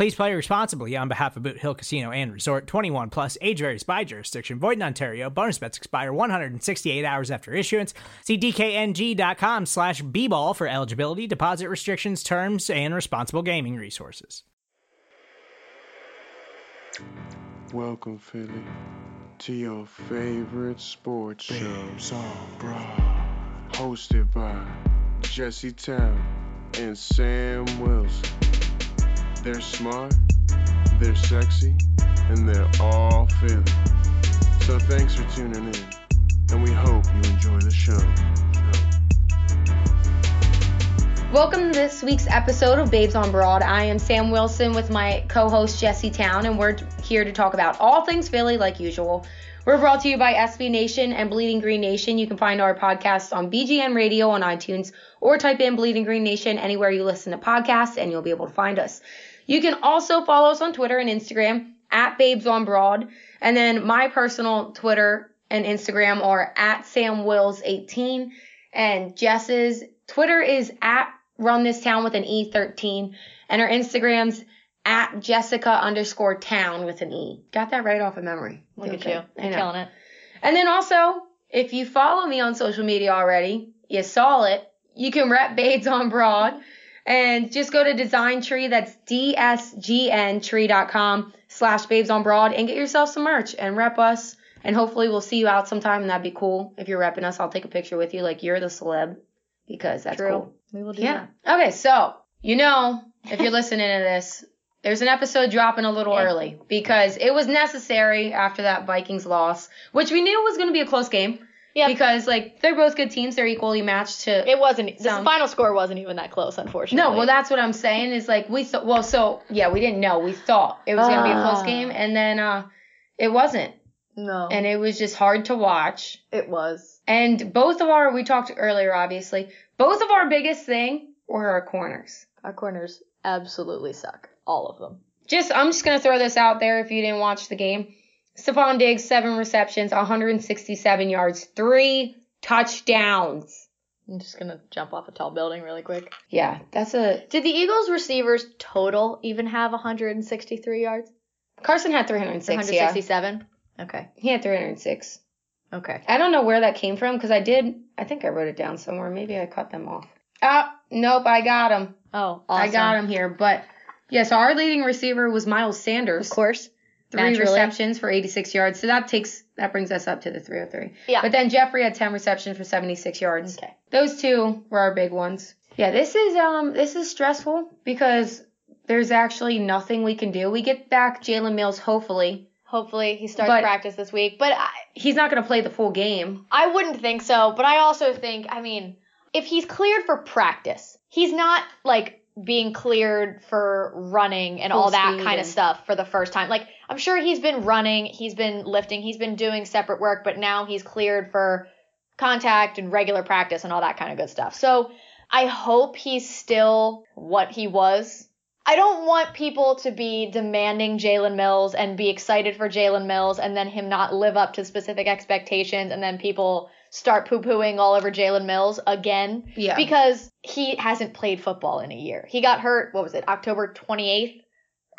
Please play responsibly on behalf of Boot Hill Casino and Resort 21 plus age varies by jurisdiction. Void in Ontario. Bonus bets expire 168 hours after issuance. See DKNG.com slash B-ball for eligibility, deposit restrictions, terms, and responsible gaming resources. Welcome, Philly, to your favorite sports show. Hosted by Jesse Town and Sam Wilson. They're smart, they're sexy, and they're all Philly. So thanks for tuning in, and we hope you enjoy the show. Welcome to this week's episode of Babes on Broad. I am Sam Wilson with my co host Jesse Town, and we're here to talk about all things Philly like usual. We're brought to you by SB Nation and Bleeding Green Nation. You can find our podcasts on BGN Radio on iTunes or type in Bleeding Green Nation anywhere you listen to podcasts, and you'll be able to find us. You can also follow us on Twitter and Instagram at Babes on Broad. And then my personal Twitter and Instagram are at Sam Wills 18 and Jess's Twitter is at Run This Town with an E13 and her Instagram's at Jessica underscore town with an E. Got that right off of memory. Look at you. You're killing it. And then also, if you follow me on social media already, you saw it. You can rep Babes on Broad and just go to Design Tree. That's dsgntree.com slash Babes on Broad and get yourself some merch and rep us. And hopefully we'll see you out sometime and that'd be cool. If you're repping us, I'll take a picture with you like you're the celeb because that's True. cool. We will do Yeah. Okay, so you know, if you're listening to this, there's an episode dropping a little Yeah. early because it was necessary after that Vikings loss, which we knew was going to be a close game. Yeah. Because like they're both good teams, they're equally matched to. It wasn't. The final score wasn't even that close, unfortunately. no, well that's what I'm saying is like we thought. Well, so yeah, we didn't know. We thought it was going to be a close Ah. game, and then uh, it wasn't, no. and it was just hard to watch. it was. And both of our, we talked earlier, obviously, both of our biggest thing were our corners. Our corners absolutely suck. All of them. just I'm just gonna throw this out there if you didn't watch the game. Stefon Diggs, seven receptions, 167 yards, three touchdowns. I'm just gonna jump off a tall building really quick. Yeah, that's a Did the Eagles receivers total even have 163 yards? Carson had 306. Yeah, 167. Okay. he had 306. Okay. I don't know where that came from because I did. I think I wrote it down somewhere. Maybe I cut them off. Ah, nope, I got him. Oh, awesome. I got him here. But yeah, so our leading receiver was Miles Sanders. Of course. Three naturally. receptions for 86 yards. So that takes that brings us up to the 303. Yeah. But then Jeffery had 10 receptions for 76 yards. Okay. Those two were our big ones. Yeah, this is um this is stressful because there's actually nothing we can do. We get back Jalen Mills hopefully. Hopefully he starts But- practice this week, but I, He's not gonna play the full game. I wouldn't think so, but I also think, I mean, if he's cleared for practice, he's not like being cleared for running and Full all that kind of stuff for the first time. Like, I'm sure he's been running, he's been lifting, he's been doing separate work, but now he's cleared for contact and regular practice and all that kind of good stuff. So I hope he's still what he was. I don't want people to be demanding Jalen Mills and be excited for Jalen Mills and then him not live up to specific expectations and then people start poo pooing all over Jalen Mills again. Yeah. Because he hasn't played football in a year. He got hurt, what was it, October 28th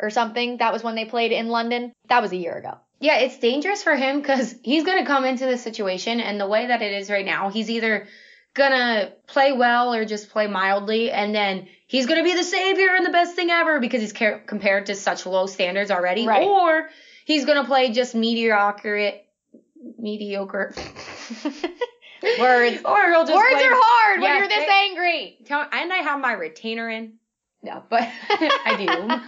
or something? That was when they played in London. That was a year ago. Yeah, it's dangerous for him because he's gonna come into this situation and the way that it is right now, he's either gonna play well or just play mildly, and then he's gonna be the savior and the best thing ever because he's ca- compared to such low standards already, Right. or he's gonna play just mediocre, mediocre. Words. Or he'll just Words play- are hard when you're this they- angry. Tell, and I have my retainer in. No, but I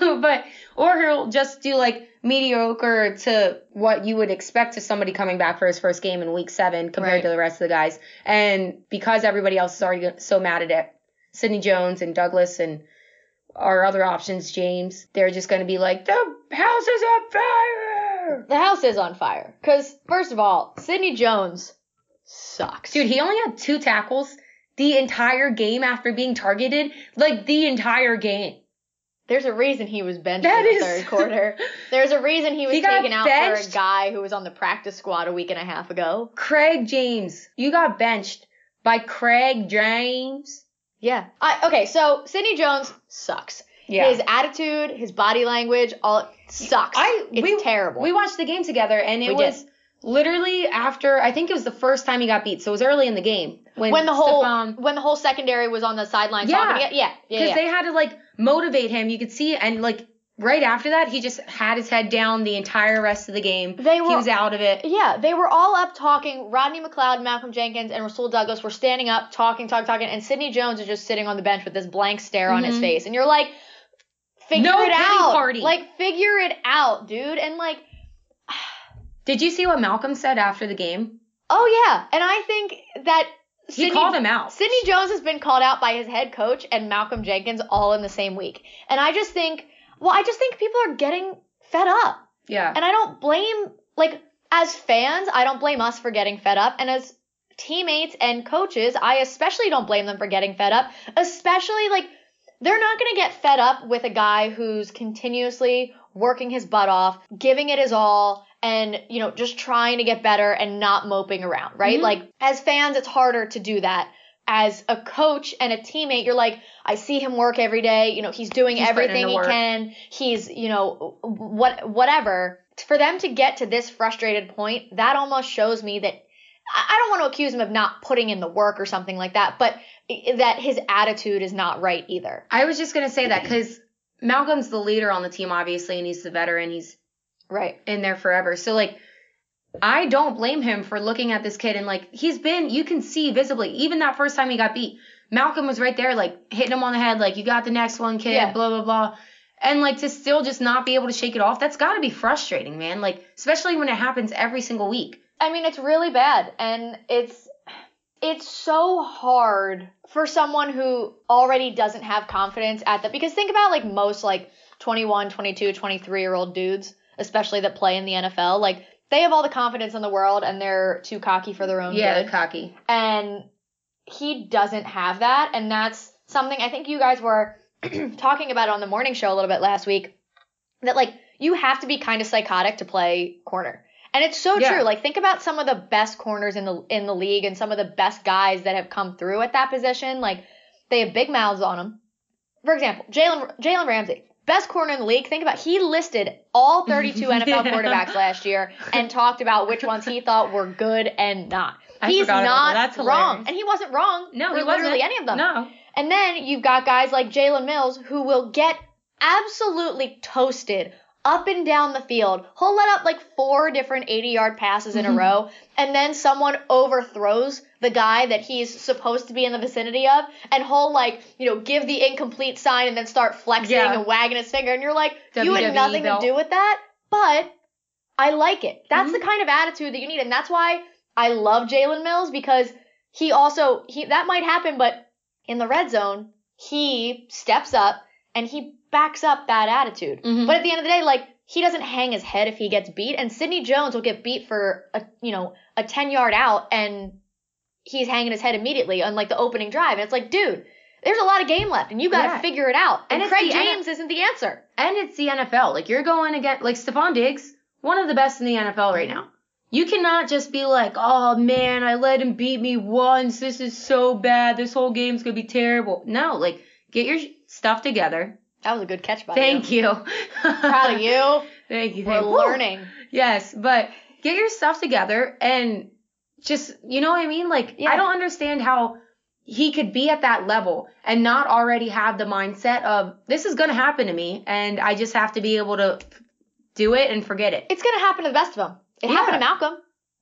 do. but or he'll just do like mediocre to what you would expect to somebody coming back for his first game in week seven compared Right. to the rest of the guys. And because everybody else is already so mad at it, Sidney Jones and Douglas and our other options, James, they're just going to be like, the house is on fire. The house is on fire. Because, first of all, Sidney Jones sucks. Dude, he only had two tackles the entire game after being targeted. Like the entire game. There's a reason he was benched That in the is- third quarter. There's a reason he was He taken out for a guy who was on the practice squad a week and a half ago. Craig James, you got benched by Craig James. Yeah. I, okay, so Sidney Jones sucks. His attitude, his body language, all sucks. I it's we, terrible. We watched the game together, and it We did. was literally after I think it was the first time he got beat, so it was early in the game when the whole Stefon- when the whole secondary was on the sideline Yeah. talking. Yeah, yeah, because yeah. they had to like motivate him. You could see, and like right after that, he just had his head down the entire rest of the game. They he were- was out of it. Yeah, they were all up talking. Rodney McLeod, Malcolm Jenkins, and Rasul Douglas were standing up, talking, talking, talking, and Sidney Jones is just sitting on the bench with this blank stare on his Mhm. face, and you're like, figure No it out, party. like figure it out, dude, and like, Did you see what Malcolm said after the game? oh yeah, and I think that He Sidney, called him out. Sidney Jones has been called out by his head coach and Malcolm Jenkins all in the same week, and I just think, well, I just think people are getting fed up. Yeah. And I don't blame, like, as fans, I don't blame us for getting fed up. And as teammates and coaches, I especially don't blame them for getting fed up. Especially, like, they're not going to get fed up with a guy who's continuously working his butt off, giving it his all, and, you know, just trying to get better and not moping around, right? Mhm. Like, as fans, it's harder to do that. As a coach and a teammate, you're like, I see him work every day. You know, he's doing He's everything he work. can. He's, you know, what, whatever. For them to get to this frustrated point, that almost shows me that I don't want to accuse him of not putting in the work or something like that, but that his attitude is not right either. I was just gonna say that because Malcolm's the leader on the team, obviously, and he's the veteran. He's Right. in there forever. So like I don't blame him for looking at this kid and like he's been you can see visibly, even that first time he got beat, Malcolm was right there, like hitting him on the head, like you got the next one, kid, Yeah. blah blah blah. And like to still just not be able to shake it off, that's gotta be frustrating, man. Like, especially when it happens every single week. I mean, it's really bad, and it's it's so hard for someone who already doesn't have confidence at that because think about like most like 21, 22, 23 year old dudes, especially that play in the NFL, like they have all the confidence in the world and they're too cocky for their own Yeah, good. cocky. and he doesn't have that and that's something i think you guys were talking about on the morning show a little bit last week that like you have to be kind of psychotic to play corner and it's so Yeah. true like think about some of the best corners in the in the league and some of the best guys that have come through at that position like they have big mouths on them for example jalen jalen ramsey best corner in the league think about he listed all 32 nfl Yeah. quarterbacks last year and talked about which ones he thought were good and not I he's not that. That's wrong, hilarious. and he wasn't wrong. No, he wasn't. literally any of them. No. And then you've got guys like Jalen Mills who will get absolutely toasted up and down the field. He'll let up like four different 80 yard passes in a row, and then someone overthrows the guy that he's supposed to be in the vicinity of, and he'll like, you know, give the incomplete sign and then start flexing Yeah. and wagging his finger, and you're like, you had nothing belt. to do with that, but I like it. That's Mhm. the kind of attitude that you need, and that's why I love Jalen Mills because he also he that might happen, but in the red zone, he steps up and he backs up that attitude. Mhm. But at the end of the day, like he doesn't hang his head if he gets beat, and Sidney Jones will get beat for a you know a ten yard out, and he's hanging his head immediately on like the opening drive, and it's like, dude. There's a lot of game left, and you got to Yeah. figure it out. And And, Craig the N- James isn't the answer. And it's the NFL. Like you're going against like Stefon Diggs, one of the best in the NFL right now. You cannot just be like, oh man, I let him beat me once. This is so bad. This whole game's gonna be terrible. No, like get your stuff together. That was a good catch by Thank you. you. Proud of you. Thank you. We're Thank you. Woo. learning. Yes, but get your stuff together and just, you know what I mean? Like, Yeah. I don't understand how he could be at that level and not already have the mindset of this is going to happen to me and I just have to be able to do it and forget it. It's gonna happen to the best of them. It Yeah. happened to Malcolm.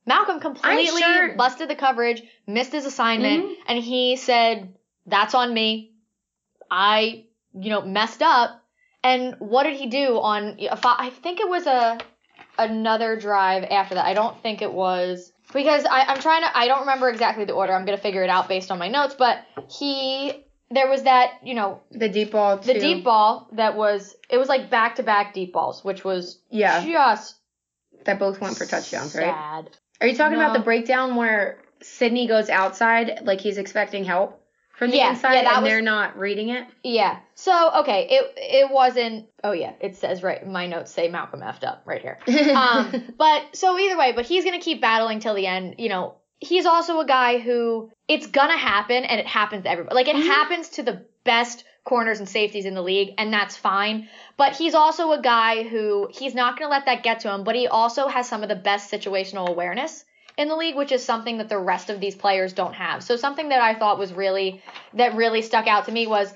Malcolm completely sure- busted the coverage, missed his assignment, Mhm. and he said, "That's on me. I, you know, messed up." And what did he do on? I think it was a another drive after that. I don't think it was because I, I'm trying to. I don't remember exactly the order. I'm gonna figure it out based on my notes. But he, there was that, you know, The deep ball. the too. deep ball that was. It was like back to back deep balls, which was Yeah. just that both went for touchdowns, right? sad. Are you talking about the breakdown where Sidney goes outside like he's expecting help from the Yeah, inside yeah, that and was- they're not reading it? Yeah. So okay, it it wasn't. Oh yeah, it says right. My notes say Malcolm effed up right here. Um, but so either way, but he's gonna keep battling till the end. You know, he's also a guy who it's gonna happen, and it happens to everybody. Like it Mhm. happens to the best corners and safeties in the league, and that's fine. But he's also a guy who he's not gonna let that get to him. But he also has some of the best situational awareness in the league, which is something that the rest of these players don't have. So something that I thought was really that really stuck out to me was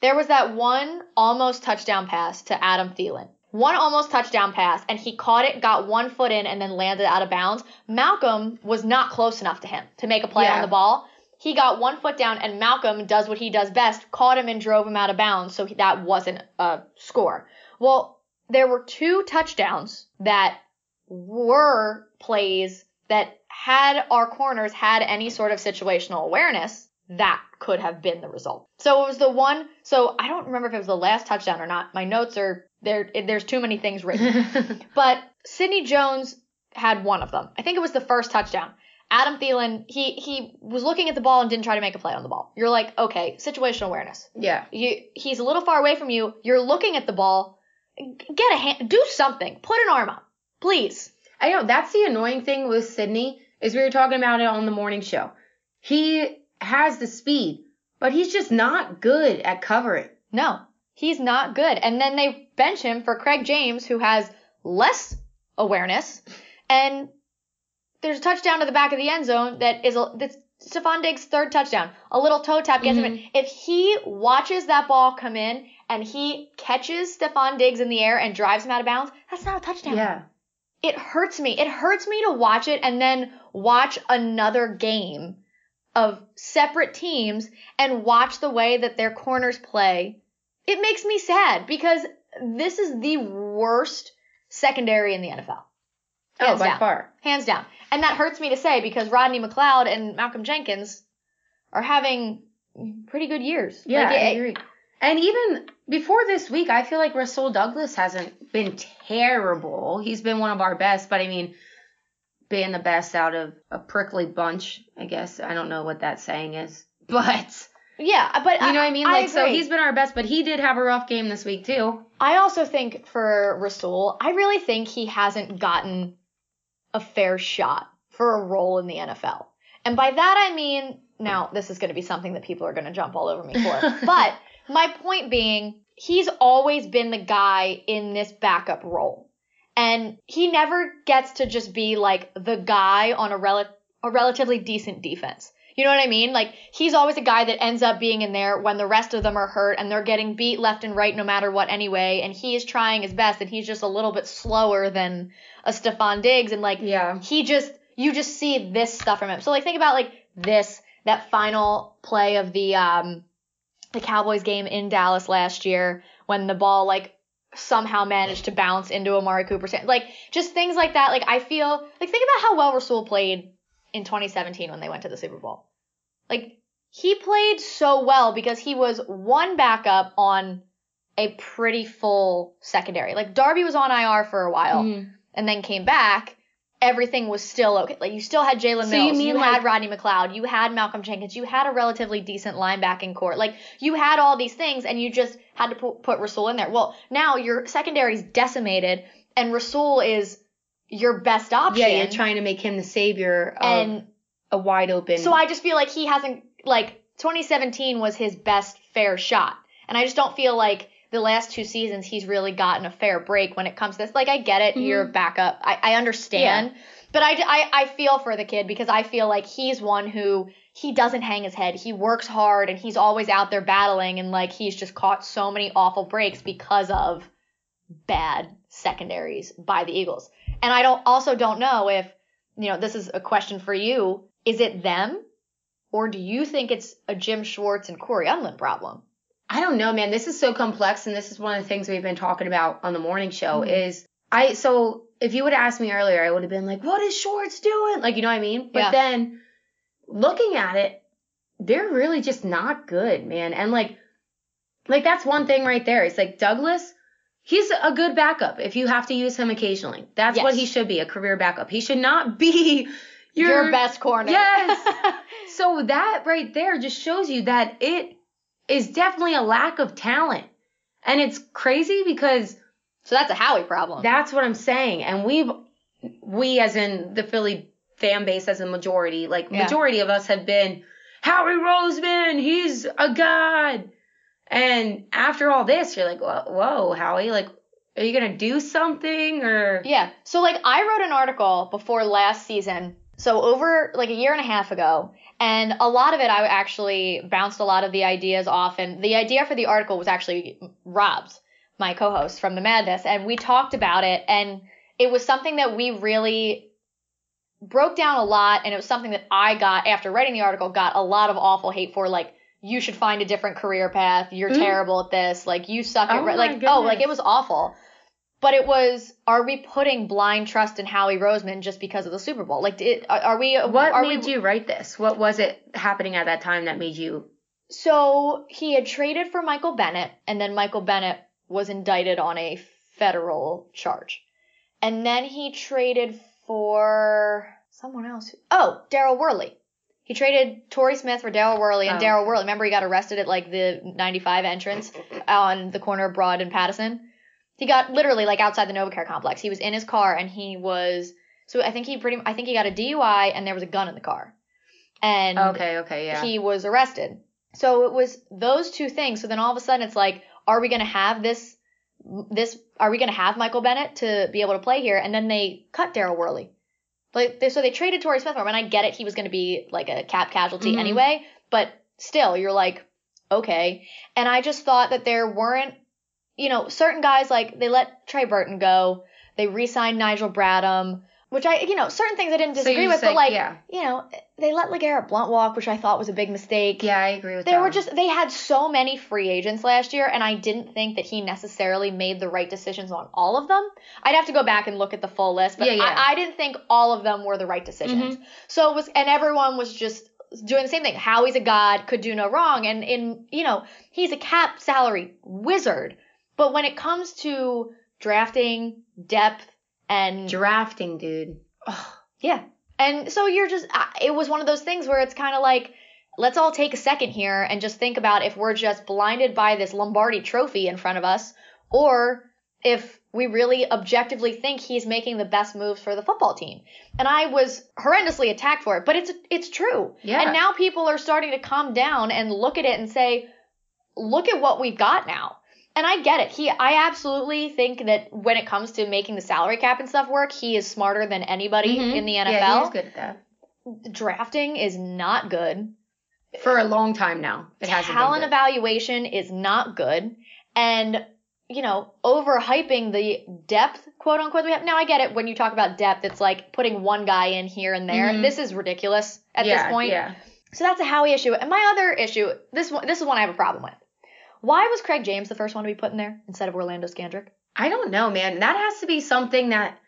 there was that one almost touchdown pass to Adam Thielen. One almost touchdown pass, and he caught it, got one foot in, and then landed out of bounds. Malcolm was not close enough to him to make a play Yeah. on the ball. He got one foot down, and Malcolm does what he does best, caught him and drove him out of bounds, so that wasn't a score. Well, there were two touchdowns that were plays that had our corners had any sort of situational awareness, that could have been the result. So it was the one. So I don't remember if it was the last touchdown or not. My notes are there. There's too many things written. but Sidney Jones had one of them. I think it was the first touchdown. Adam Thielen, he he was looking at the ball and didn't try to make a play on the ball. You're like, okay, situational awareness. yeah. You, he's a little far away from you. You're looking at the ball. Get a hand. Do something. Put an arm up, please. I know that's the annoying thing with Sidney is we were talking about it on the morning show. He has the speed, but he's just not good at covering. No, he's not good. And then they bench him for Craig James, who has less awareness. And there's a touchdown to the back of the end zone that is a, that's Stefon Diggs' third touchdown. A little toe tap gets him in. Mm-hmm. If he watches that ball come in and he catches Stefon Diggs in the air and drives him out of bounds, that's not a touchdown. Yeah. It hurts me. It hurts me to watch it and then watch another game of separate teams and watch the way that their corners play. It makes me sad because this is the worst secondary in the NFL. Oh, Hands by down. far. Hands down. And that hurts me to say because Rodney McLeod and Malcolm Jenkins are having pretty good years. Yeah, Like, I agree. And even before this week, I feel like Rasul Douglas hasn't been terrible. He's been one of our best, but I mean, being the best out of a prickly bunch, I guess. I don't know what that saying is, but Yeah, but you know what I mean. Like, so he's been our best, but he did have a rough game this week too. I also think for Rasul, I really think he hasn't gotten a fair shot for a role in the NFL. And by that I mean, now this is going to be something that people are going to jump all over me for. but my point being, he's always been the guy in this backup role. And he never gets to just be like the guy on a, rel- a relatively decent defense. You know what I mean? Like he's always a guy that ends up being in there when the rest of them are hurt and they're getting beat left and right no matter what anyway. And he is trying his best and he's just a little bit slower than a Stefon Diggs. And like Yeah. he just you just see this stuff from him. So like think about like this that final play of the um the Cowboys game in Dallas last year when the ball like somehow managed to bounce into Amari Cooper. Like just things like that. Like I feel like think about how well Rasul played in 2017 when they went to the Super Bowl. Like he played so well because he was one backup on a pretty full secondary. Like Darby was on IR for a while Mhm. and then came back. Everything was still okay. Like you still had Jalen So you Mills, mean, you, like- had Rodney McLeod, you had Malcolm Jenkins, you had a relatively decent linebacking core. Like you had all these things, and you just had to put, put Rasul in there. Well, now your secondary's decimated, and Rasul is your best option. Yeah, you're trying to make him the savior of and a wide open. so I just feel like he hasn't like 2017 was his best fair shot, and I just don't feel like the last two seasons he's really gotten a fair break when it comes to this. Like I get it, mm-hmm. you're a backup, I, I understand, but I, I I feel for the kid because I feel like he's one who he doesn't hang his head. He works hard and he's always out there battling, and like he's just caught so many awful breaks because of bad secondaries by the Eagles. And I don't also don't know if you know, this is a question for you. Is it them? Or do you think it's a Jim Schwartz and Cory Undlin problem? I don't know, man. This is so complex, and this is one of the things we've been talking about on the morning show. Mhm. Is I so if you would have asked me earlier, I would have been like, "What is Schwartz doing?" Like, you know what I mean? But Yeah. then looking at it, they're really just not good, man. And like, like that's one thing right there. It's like Douglas. He's a good backup if you have to use him occasionally. That's what he should be, a career backup. He should not be your, Your, best corner. Yes. So that right there just shows you that it is definitely a lack of talent. And it's crazy because so that's a Howie problem. that's what I'm saying. And we've, we as in the Philly fan base as a majority, like Yeah. majority of us have been, Howie Roseman, he's a god. And after all this, you're like, whoa, whoa Howie, like, are you going to do something or? Yeah. So like I wrote an article before last season. So over like a year and a half ago, and a lot of it I actually bounced a lot of the ideas off and the idea for the article was actually Rob's, my co-host from the Madness, and we talked about it and it was something that we really broke down a lot and it was something that I got after writing the article got a lot of awful hate for like you should find a different career path. You're Mhm. terrible at this. Like you suck at Oh my like oh like it was awful. But it was, are we putting blind trust in Howie Roseman just because of the Super Bowl? Like, did, are, are we? What are made we, you write this? What was it happening at that time that made you? So he had traded for Michael Bennett, and then Michael Bennett was indicted on a federal charge, and then he traded for someone else. Oh, Daryl Worley. He traded Torrey Smith for Daryl Worley, and Oh, Daryl. Worley. Remember, he got arrested at like the 95 entrance on the corner of Broad and Pattison. He got literally like outside the NovaCare complex. He was in his car, and he was. So I think he pretty. I think he got a DUI, and there was a gun in the car. And Okay, okay, yeah. he was arrested. So it was those two things. So then all of a sudden it's like, are we going to have this, this, are we going to have Michael Bennett to be able to play here? And then they cut Daryl Worley. Like, they, so they traded Torrey Smith for him. And I get it. He was going to be like a cap casualty Mhm. anyway. But still, you're like, okay. And I just thought that there weren't, you know, certain guys like they let Trey Burton go. They re-signed Nigel Bradham, which I, you know, certain things I didn't disagree you with, but like, yeah. you know, they let LeGarrette Blunt walk, which I thought was a big mistake. Yeah, I agree with There that. They were just they had so many free agents last year, and I didn't think that he necessarily made the right decisions on all of them. I'd have to go back and look at the full list, but Yeah, yeah. I, I didn't think all of them were the right decisions. Mm-hmm. So it was, and everyone was just doing the same thing. Howie's a god, could do no wrong, and in you know he's a cap salary wizard. But when it comes to drafting depth and drafting, dude. yeah. And so you're just, it was one of those things where it's kind of like, let's all take a second here and just think about if we're just blinded by this Lombardi trophy in front of us, or if we really objectively think he's making the best moves for the football team. And I was horrendously attacked for it, but it's it's true. Yeah. And now people are starting to calm down and look at it and say, look at what we've got now. And I get it. He I absolutely think that when it comes to making the salary cap and stuff work, he is smarter than anybody Mhm. in the NFL. Yeah, he's good at that. Drafting is not good. For a long time now, it hasn't Talent evaluation is not good. And you know, overhyping the depth, quote unquote, we have. Now I get it when you talk about depth, it's like putting one guy in here and there. Mhm. This is ridiculous at yeah, this point. Yeah. So that's a Howie issue. And my other issue, this one, this is one I have a problem with. Why was Craig James the first one to be put in there instead of Orlando Scandrick? I don't know, man. That has to be something that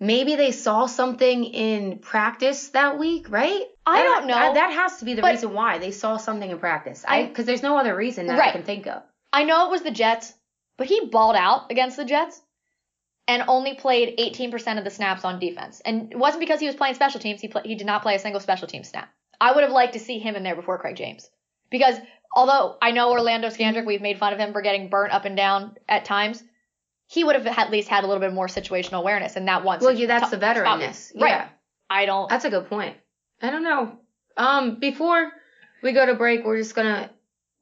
maybe they saw something in practice that week, right? I That- don't know. That, that has to be the reason why they saw something in practice. I because there's no other reason that I can think of. I know it was the Jets, but he balled out against the Jets and only played 18% of the snaps on defense. And it wasn't because he was playing special teams. He play, he did not play a single special team snap. I would have liked to see him in there before Craig James. Because although I know Orlando Scandrick, we've made fun of him for getting burnt up and down at times, he would have at least had a little bit more situational awareness and that one. Well, yeah, that's to- the veteranness. Right. Yeah. I don't. That's a good point. I don't know. Um, before we go to break, we're just gonna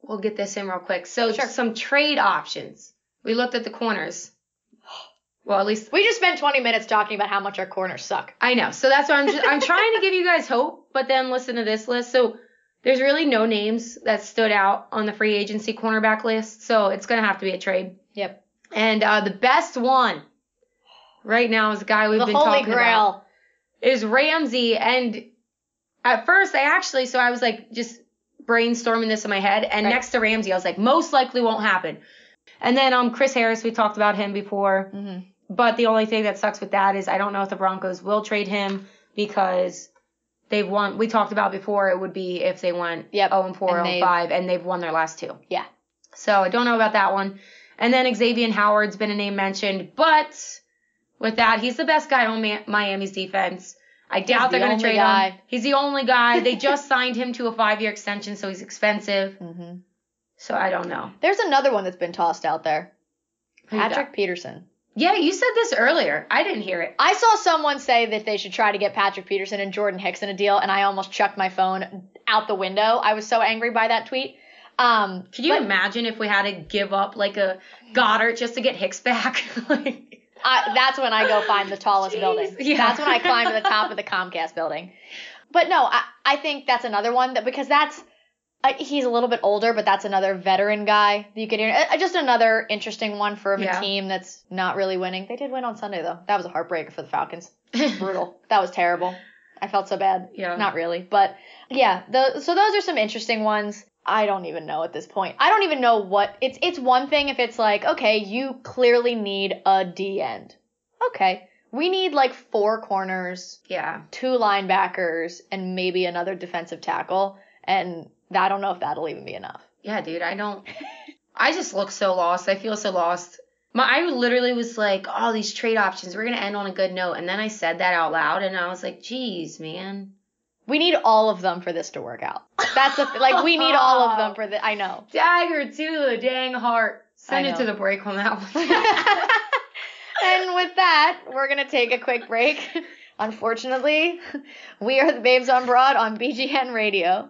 we'll get this in real quick. So Sure. some trade options. We looked at the corners. Well, at least We just spent 20 minutes talking about how much our corners suck. I know. So that's why I'm just I'm trying to give you guys hope, but then listen to this list. So there's really no names that stood out on the free agency cornerback list, so it's gonna have to be a trade. Yep. And uh, the best one right now is a guy we've the been Holy talking about. Grail. is Ramsey. And at first, I actually, so I was like just brainstorming this in my head. And Right. next to Ramsey, I was like, most likely won't happen. And then um, Chris Harris, we talked about him before. hmm But the only thing that sucks with that is I don't know if the Broncos will trade him because they've won. We talked about before it would be if they went yep. 0 and 4, and 0 and 5, and they've won their last two. Yeah. So I don't know about that one. And then Xavier Howard's been a name mentioned, but with that, he's the best guy on Miami's defense. I doubt the they're going to trade guy. him. He's the only guy. They just signed him to a five year extension, so he's expensive. hmm So I don't know. There's another one that's been tossed out there. Patrick Peterson. Yeah, you said this earlier. I didn't hear it. I saw someone say that they should try to get Patrick Peterson and Jordan Hicks in a deal, and I almost chucked my phone out the window. I was so angry by that tweet. Um, Could you but imagine if we had to give up like a Goedert just to get Hicks back? like, I, that's when I go find the tallest Jeez, building. yeah. That's when I climb to the top of the Comcast building. But no, I, I think that's another one that because that's uh, he's a little bit older, but that's another veteran guy that you could hear. Uh, just another interesting one for Yeah. a team that's not really winning. They did win on Sunday though. That was a heartbreaker for the Falcons. Brutal. that was terrible. I felt so bad. Yeah. Not really, but yeah. The, so those are some interesting ones. I don't even know at this point. I don't even know what it's. It's one thing if it's like, okay, you clearly need a D end. Okay, we need like four corners, yeah. two linebackers, and maybe another defensive tackle. And I don't know if that'll even be enough. Yeah, dude, I don't. I just look so lost. I feel so lost. My, I literally was like, oh, these trade options, we're going to end on a good note. And then I said that out loud, and I was like, geez, man. We need all of them for this to work out. That's the like we need all of them for the. I know. Dagger to the dang heart. Send it to the break on that one. and with that, we're gonna take a quick break. Unfortunately, we are the Babes on Broad on BGN Radio.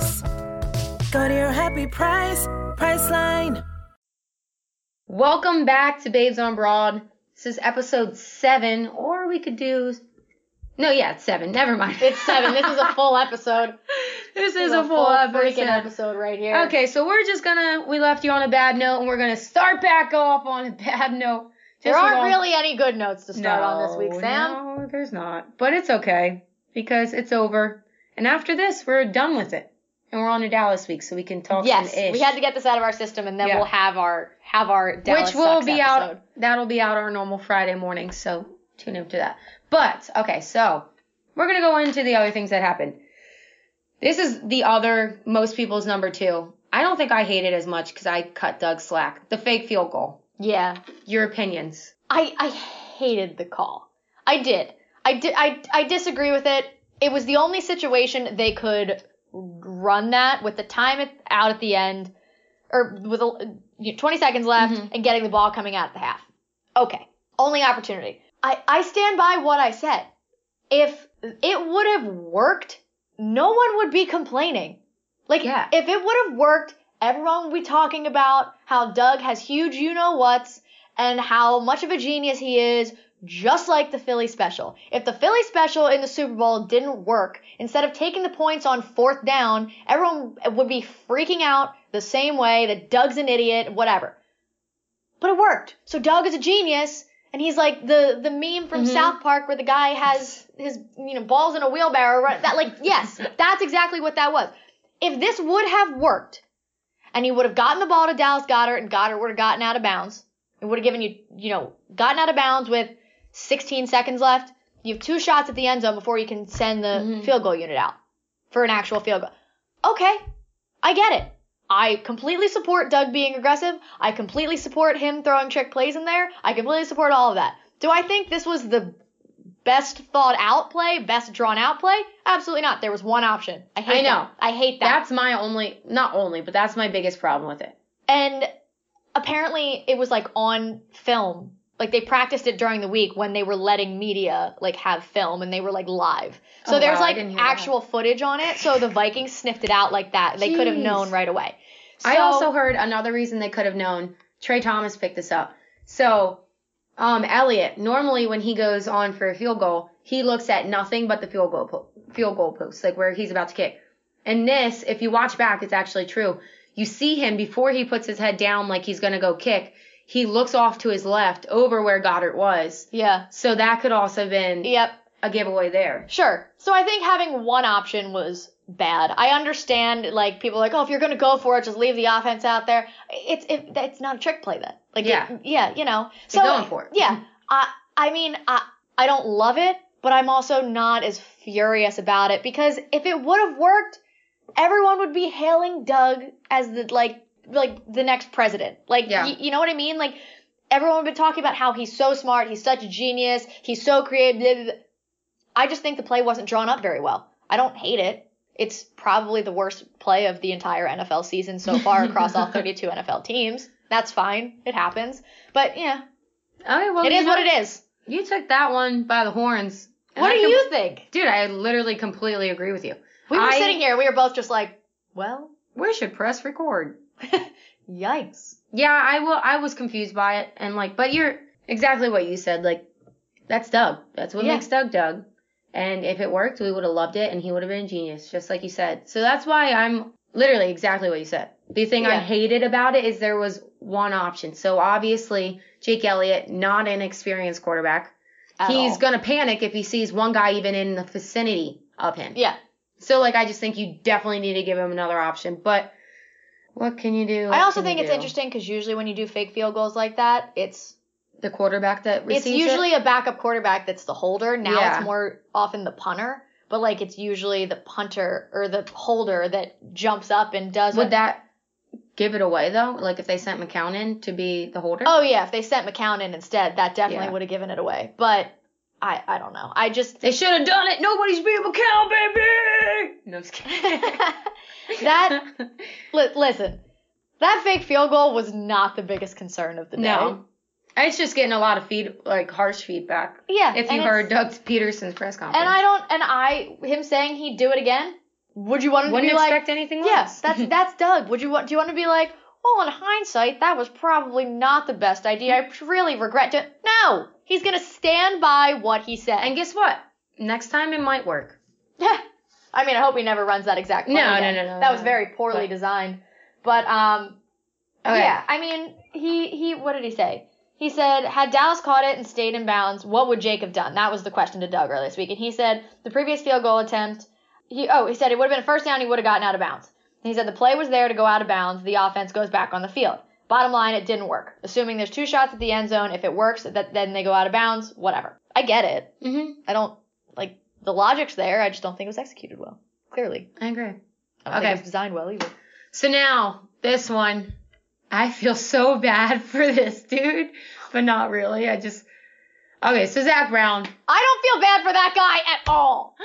Go to your happy price, Priceline. Welcome back to Babes on Broad. This is episode seven, or we could do. No, yeah, it's seven. Never mind. It's seven. This is a full episode. this This is a full freaking episode. episode right here. Okay, so we're just gonna. We left you on a bad note, and we're gonna start back off on a bad note. There aren't along- really any good notes to start on this week, Sam. No, there's not. But it's okay because it's over. And after this, we're done with it. And we're on a Dallas week, so we can talk Yes, we had to get this out of our system, and then Yeah. we'll have our have our Dallas which will be episode. out. That'll be out our normal Friday morning. So tune into that. But okay, so we're gonna go into the other things that happened. This is the other most people's number two. I don't think I hate it as much because I cut Doug slack. The fake field goal. Yeah, Your opinions? I I hated the call. I did. I did. I I disagree with it. It was the only situation they could run that with the time out at the end, or with a, you know, 20 seconds left Mhm. and getting the ball coming out at the half. Okay, only opportunity. I I stand by what I said. If it would have worked, no one would be complaining. Like Yeah. if it would have worked, everyone would be talking about how Doug has huge you know whats and how much of a genius he is, just like the Philly special. If the Philly special in the Super Bowl didn't work, instead of taking the points on fourth down, everyone would be freaking out the same way that Doug's an idiot, whatever. But it worked. So Doug is a genius, and he's like the the meme from Mhm. South Park where the guy has his you know balls in a wheelbarrow. Right? That like yes, that's exactly what that was. If this would have worked, and he would have gotten the ball to Dallas Goedert, and Goedert would have gotten out of bounds, it would have given you you know gotten out of bounds with 16 seconds left. You have two shots at the end zone before you can send the Mhm. field goal unit out. for an actual field goal. Okay, I get it. I completely support Doug being aggressive. I completely support him throwing trick plays in there. I completely support all of that. Do I think this was the best thought out play, best drawn out play? Absolutely not. There was one option. I hate I know. that. I hate that. That's my only, not only, but that's my biggest problem with it. And apparently it was like on film. Like they practiced it during the week when they were letting media like have film and they were like live. So Oh, there's wow, like didn't that. actual footage on it. So the Vikings sniffed it out like that. They could have known right away. I also heard another reason they could have known. Trey Thomas picked this up. So, um, Elliott normally when he goes on for a field goal, he looks at nothing but the field goal po- field goal post, like where he's about to kick. And this, if you watch back, it's actually true. You see him before he puts his head down, like he's gonna go kick. He looks off to his left, over where Goedert was. Yeah. So that could also have been Yep. a giveaway there. Sure. So I think having one option was bad. I understand like people are like, oh, if you're gonna go for it, just leave the offense out there. It's it, it's not a trick play then. Like Yeah. it- yeah, you know. So You're going for it. Yeah. I I mean I I don't love it, but I'm also not as furious about it because if it would have worked, everyone would be hailing Doug as the like like the next president. Like Yeah. y- you know what I mean? Like everyone would be talking about how he's so smart, he's such a genius, he's so creative. blah, blah, blah. I just think the play wasn't drawn up very well. I don't hate it. It's probably the worst play of the entire NFL season so far across all 32 NFL teams. That's fine. It happens. But yeah, Okay, well, it is know, what it is. You took that one by the horns. What I do com- you think? Dude, I literally completely agree with you. We were I- sitting here, and we were both just like, well, We should press record. yikes. Yeah, I will. I was confused by it, and like, but you're exactly what you said. Like, that's Doug. That's what Yeah. makes Doug Doug. And if it worked, we would have loved it, and he would have been a genius, just like you said. So that's why I'm literally exactly what you said. The thing I hated about it is there was one option. So obviously, Jake Elliott, not an experienced quarterback, At he's all. gonna panic if he sees one guy even in the vicinity of him. Yeah. So like I just think you definitely need to give him another option. But what can you do? I also think it's do? interesting because usually when you do fake field goals like that, it's The quarterback that receives it's usually it? a backup quarterback that's the holder. Now Yeah. it's more often the punter, but like it's usually the punter or the holder that jumps up and does would what- that give it away though? Like if they sent McCown in to be the holder? Oh yeah, if they sent McCown in instead, that definitely Yeah. would have given it away. But I I don't know. I just They should have done it. Nobody's being McCown, baby. No, I'm just kidding. that li- listen, that fake field goal was not the biggest concern of the day. no. It's just getting a lot of feed, like harsh feedback. Yeah. If you heard Doug Pederson's press conference, and I don't and I him saying he'd do it again. Would you want him wouldn't to be like expect anything Yeah, that's that's Doug. Would you want? Do you want to be like, well, in hindsight, that was probably not the best idea. I really regret it. No, he's gonna stand by what he said. and guess what? Next time it might work. Yeah. I mean, I hope he never runs that exact play No, no, again. no, no, That was no. very poorly But- designed. But um, Okay. yeah. I mean, he he. What did he say? He said, had Dallas caught it and stayed in bounds, what would Jake have done? That was the question to Doug earlier this week, and he said the previous field goal attempt. He oh he said it would have been a first down. He would have gotten out of bounds. He said the play was there to go out of bounds. The offense goes back on the field. Bottom line, it didn't work. Assuming there's two shots at the end zone, if it works, that then they go out of bounds. Whatever. I get it. hmm I don't like the logic's there. I just don't think it was executed well. Clearly, I agree. I don't Okay. think it was designed well either. So now this one, I feel so bad for this dude, but not really. I just okay. So Zach Brown. I don't feel bad for that guy at all.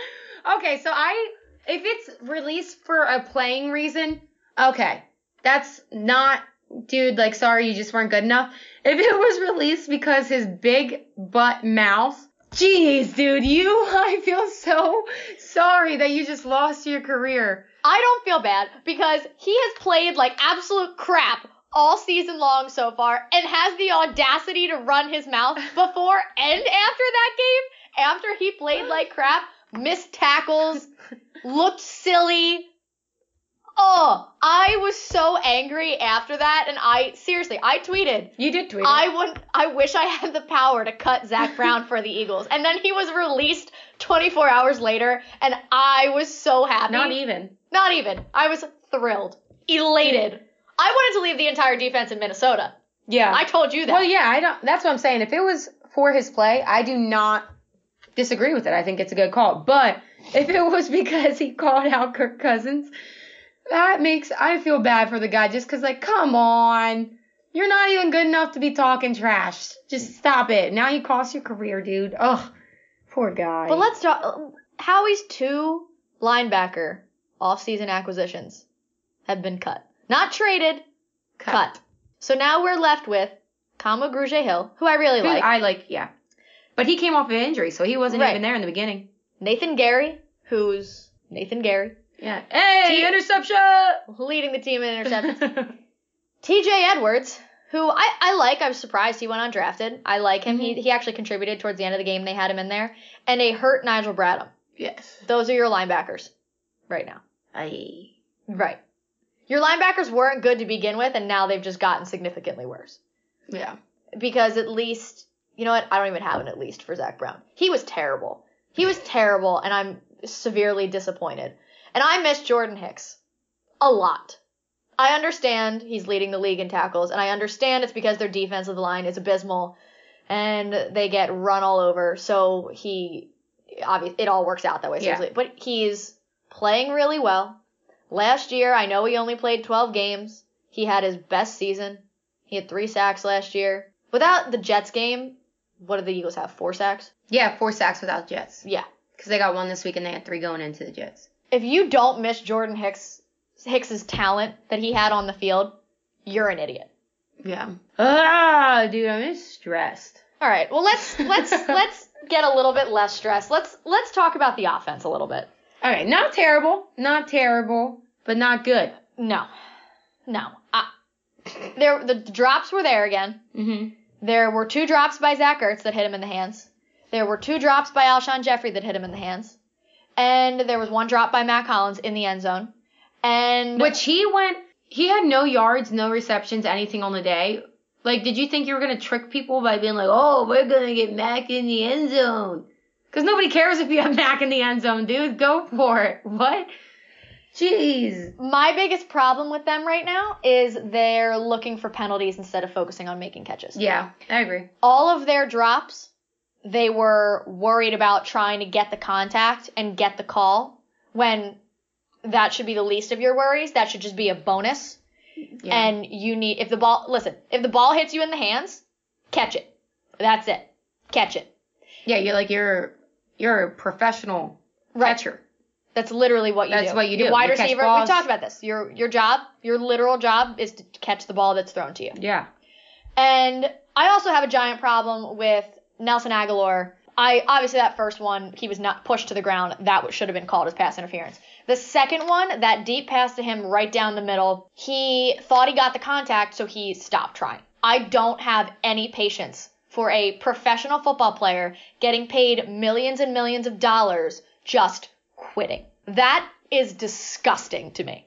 Okay, so I if it's released for a playing reason, okay, that's not dude. Like, sorry, you just weren't good enough. If it was released because his big butt mouth. Jeez, dude, you, I feel so sorry that you just lost your career. I don't feel bad because he has played like absolute crap all season long so far and has the audacity to run his mouth before and after that game. After he played like crap, missed tackles, looked silly. Oh, I was so angry after that, and I seriously, I tweeted, You did tweet. I would, I wish I had the power to cut Zach Brown for the Eagles. And then he was released 24 hours later, and I was so happy. Not even. Not even. I was thrilled, elated. I wanted to leave the entire defense in Minnesota. Yeah. I told you that. Well, yeah, I don't. That's what I'm saying. If it was for his play, I do not disagree with it. I think it's a good call. But if it was because he called out Kirk Cousins, that makes I feel bad for the guy just because, like, come on. You're not even good enough to be talking trash. Just stop it. Now you cost your career, dude. Ugh. Poor guy. But let's talk. Howie's two linebacker off-season acquisitions have been cut, not traded, cut. So now we're left with Kamu Grugier Hill, who I really Who like, I like, yeah. But he came off of injury, so he wasn't Right. even there in the beginning. Nathan Gerry, who's Nathan Gerry, Yeah. Hey, T- interception! leading the team in interceptions. TJ Edwards, who I, I like. I was surprised he went undrafted. I like him. He, mhm. he actually contributed towards the end of the game. They had him in there. And a hurt Nigel Bradham. yes. Those are your linebackers right now. I. Right. Your linebackers weren't good to begin with, and now they've just gotten significantly worse. Yeah. Because at least, you know what? I don't even have an at least for Zach Brown. He was terrible. He was terrible, and I'm severely disappointed. And I miss Jordan Hicks a lot. I understand he's leading the league in tackles, and I understand it's because their defensive line is abysmal and they get run all over. So he, obviously, it all works out that way. Yeah. Seriously, but he's playing really well. Last year, I know he only played 12 games. He had his best season. He had three sacks last year. Without the Jets game, what did the Eagles have? Four sacks? Yeah, four sacks without Jets. Yeah. Because they got one this week and they had three going into the Jets. If you don't miss Jordan Hicks Hicks's talent that he had on the field, you're an idiot. Yeah. Ah, dude, I'm just stressed. All right. Well, let's let's let's get a little bit less stressed. Let's let's talk about the offense a little bit. All right, not terrible, not terrible, but not good. No, no. Uh, there the drops were there again. Mm-hmm. There were two drops by Zach Ertz that hit him in the hands. There were two drops by Alshon Jeffery that hit him in the hands. And there was one drop by Mack Hollins in the end zone. And Which he went, he had no yards, no receptions, anything on the day. Like, did you think you were gonna trick people by being like, "Oh, we're gonna get Mack in the end zone"? Because nobody cares if you have Mack in the end zone, dude. Go for it. What? Jeez. my biggest problem with them right now is they're looking for penalties instead of focusing on making catches. Yeah, I agree. all of their drops, they were worried about trying to get the contact and get the call when that should be the least of your worries. That should just be a bonus. Yeah. And you need, if the ball, listen, if the ball hits you in the hands, catch it. That's it. Catch it. yeah, you're like you're you're a professional Right. catcher. That's literally what you That's do. That's what you do. wide You receiver, we've talked about this. Your, your job, your literal job is to catch the ball that's thrown to you. Yeah. And I also have a giant problem with Nelson Agholor. I obviously that first one he was not pushed to the ground. That should have been called as pass interference. The second one, that deep pass to him right down the middle, he thought he got the contact, so he stopped trying. I don't have any patience for a professional football player getting paid millions and millions of dollars just quitting. That is disgusting to me.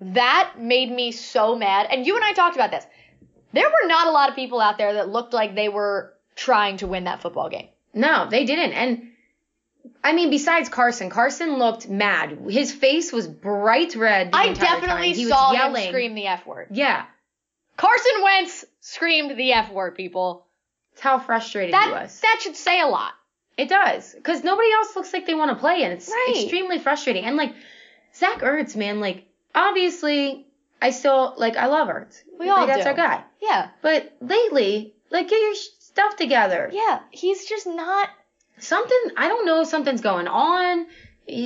That made me so mad. And you and I talked about this there were not a lot of people out there that looked like they were trying to win that football game. No, they didn't. And I mean, besides Carson, Carson looked mad. His face was bright red. The I definitely time. He saw him scream the F word. Yeah, Carson Wentz screamed the F word, people. that's how frustrated That he was. that should say a lot. It does, because nobody else looks like they want to play, and it's Right. extremely frustrating. And like Zach Ertz, man, like obviously, I still like I love Ertz. We all like, that's do. our guy. Yeah. But lately, like get your stuff together. Yeah, he's just not Something I don't know if something's going on,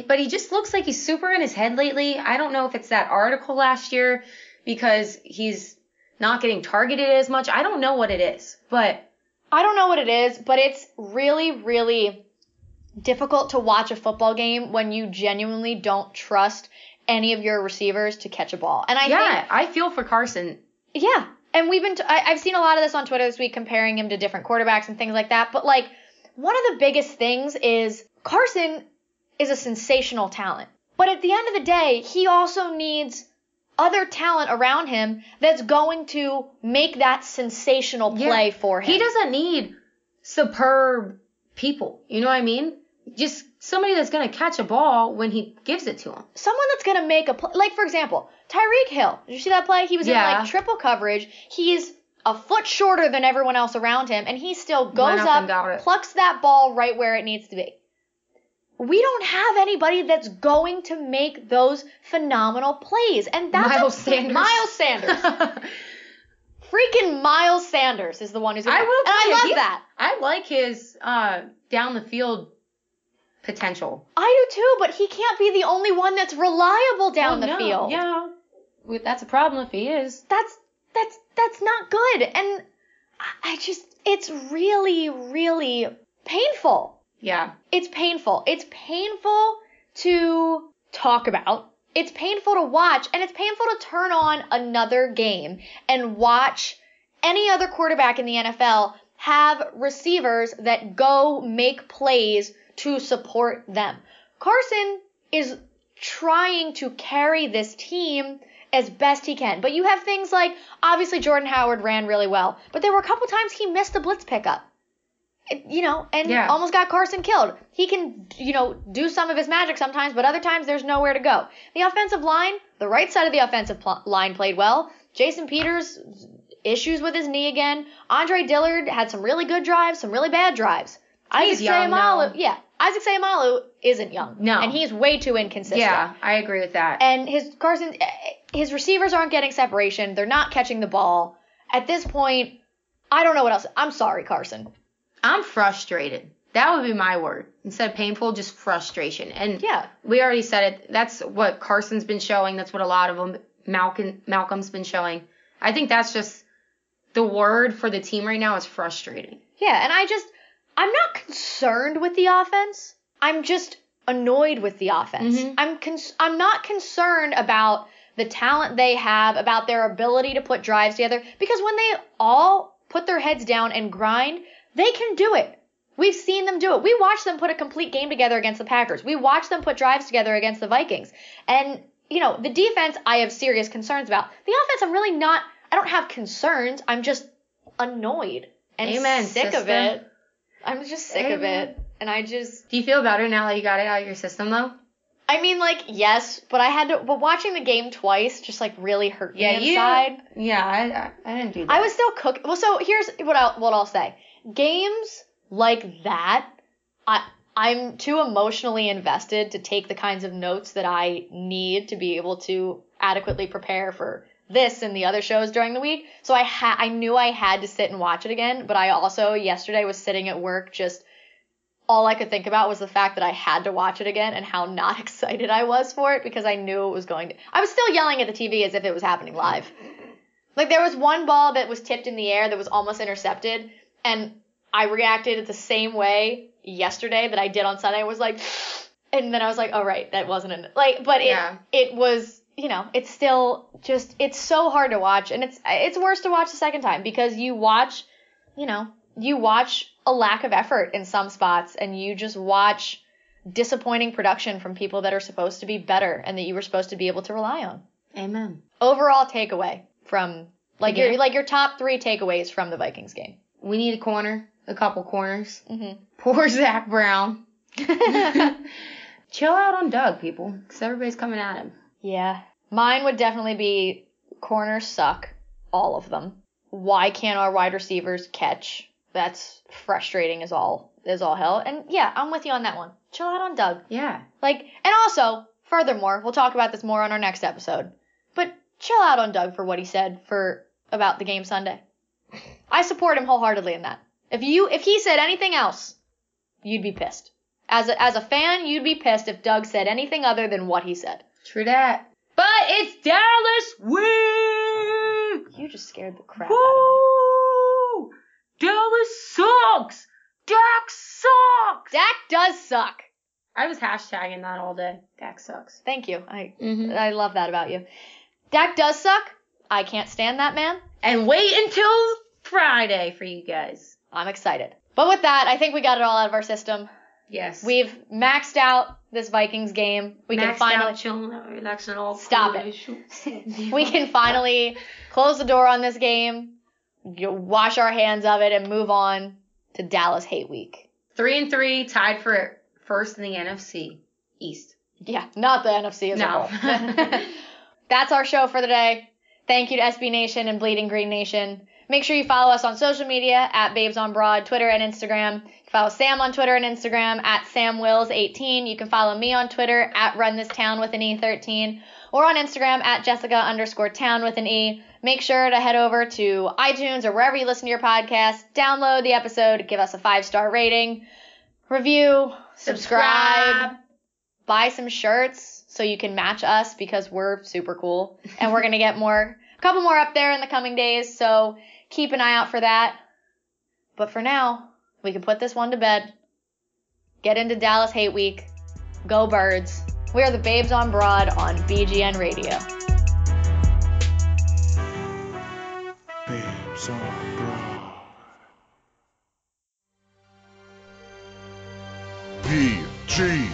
but he just looks like he's super in his head lately. I don't know if it's that article last year because he's not getting targeted as much. I don't know what it is, but I don't know what it is, but it's really, really difficult to watch a football game when you genuinely don't trust any of your receivers to catch a ball. And I yeah, think I feel for Carson. Yeah, and we've been. T- I, I've seen a lot of this on Twitter this week, comparing him to different quarterbacks and things like that. But like, one of the biggest things is Carson is a sensational talent, but at the end of the day, he also needs other talent around him that's going to make that sensational play Yeah. for him. He doesn't need superb people. You know what I mean? Just somebody that's gonna catch a ball when he gives it to him. someone that's going to make a play. Like, for example, Tyreek Hill. Did you see that play? He was Yeah. in like triple coverage. He's a foot shorter than everyone else around him, and he still goes up up, and plucks that ball right where it needs to be. We don't have anybody that's going to make those phenomenal plays. And that's Miles a- Sanders. Miles Sanders. Freaking Miles Sanders is the one who's I will and I love that. I like his uh, down the field potential. I do too, but he can't be the only one that's reliable down Oh, the no, field. Yeah, Well, that's a problem if he is. That's that's that's not good. And I just it's really really painful. Yeah, It's painful. It's painful to talk about. It's painful to watch and it's painful to turn on another game and watch any other quarterback in the NFL have receivers that go make plays to support them. Carson is trying to carry this team as best he can. But you have things like obviously Jordan Howard ran really well, but there were a couple times he missed the blitz pickup. You know, and Yeah. almost got Carson killed. He can, you know, do some of his magic sometimes, but other times there's nowhere to go. The offensive line, the right side of the offensive pl- line played well. Jason Peters issues with his knee again. Andre Dillard had some really good drives, some really bad drives. He's Isaac young Seumalo, yeah, Isaac Seumalo isn't young. No. and he's way too inconsistent. yeah, I agree with that. And his Carson, eh, his receivers aren't getting separation. They're not catching the ball. At this point, I don't know what else. I'm sorry, Carson. I'm frustrated. That would be my word. Instead of painful, just frustration. And Yeah. we already said it. That's what Carson's been showing. That's what a lot of them, Malcolm, Malcolm's been showing. I think that's just the word for the team right now is frustrating. Yeah, and I just, I'm not concerned with the offense. I'm just annoyed with the offense. Mhm. I'm cons- I'm not concerned about the talent they have, about their ability to put drives together, because when they all put their heads down and grind, they can do it. We've seen them do it. We watched them put a complete game together against the Packers. We watched them put drives together against the Vikings. And, you know, the defense I have serious concerns about. The offense I'm really not I don't have concerns. I'm just annoyed and Amen, sick of it. I'm just sick of it. And I just Do you feel better now that you got it out of your system though? I mean like yes, but I had to but watching the game twice just like really hurt me you- inside. Yeah, I, I, I didn't do that. I was still cooking. Well, so here's what I'll what I'll say. Games like that, I I'm too emotionally invested to take the kinds of notes that I need to be able to adequately prepare for this and the other shows during the week. So I ha- I knew I had to sit and watch it again, but I also yesterday was sitting at work just all I could think about was the fact that I had to watch it again and how not excited I was for it because I knew it was going to. I was still yelling at the TV as if it was happening live. Like there was one ball that was tipped in the air that was almost intercepted, and I reacted the same way yesterday that I did on Sunday. I was like, and then I was like, oh right, that wasn't an like, but it Yeah. it was. You know, it's still just it's so hard to watch, and it's it's worse to watch the second time because you watch, you know, you watch a lack of effort in some spots, and you just watch disappointing production from people that are supposed to be better and that you were supposed to be able to rely on Amen. overall takeaway from like Yeah. your like your top three takeaways from the Vikings game. We need a corner, a couple corners. Mm-hmm. Poor Zach Brown. Chill out on Doug, people, because everybody's coming at him. yeah, mine would definitely be corners suck, all of them. Why can't our wide receivers catch? That's frustrating as all as all hell. And yeah, I'm with you on that one. Chill out on Doug. Yeah. Like, and also, furthermore, we'll talk about this more on our next episode. But chill out on Doug for what he said for about the game Sunday. I support him wholeheartedly in that. If you if he said anything else, you'd be pissed. As a as a fan, you'd be pissed if Doug said anything other than what he said. True that. But it's Dallas week! You just scared the crap out of me. Woo! Dallas sucks! Dak sucks! Dak does suck. I was hashtagging that all day. Dak sucks. Thank you. I Mm-hmm. I love that about you. Dak does suck. I can't stand that man. And wait until Friday for you guys. I'm excited. But with that, I think we got it all out of our system. Yes. We've maxed out this Vikings game. We can Maxed finally out, chilling relaxing all Stop it. we can finally close the door on this game, wash our hands of it, and move on to Dallas Hate Week. Three and three, tied for first in the NFC East. Yeah, not the NFC as a whole. That's our show for the day. Thank you to SB Nation and Bleeding Green Nation. Make sure you follow us on social media at Babes on Broad, Twitter and Instagram. Follow Sam on Twitter and Instagram at SamWills18. You can follow me on Twitter at Run This Town with an E13 or on Instagram at Jessica underscore town with an E. Make sure to head over to iTunes or wherever you listen to your podcast, download the episode, give us a five star rating, review, subscribe, Subscribe. buy some shirts so you can match us because we're super cool and we're going to get more, a couple more up there in the coming days. So keep an eye out for that. But for now, we can put this one to bed. Get into Dallas Hate Week. Go Birds. We are the Babes on Broad on BGN Radio. Babes on broad. BG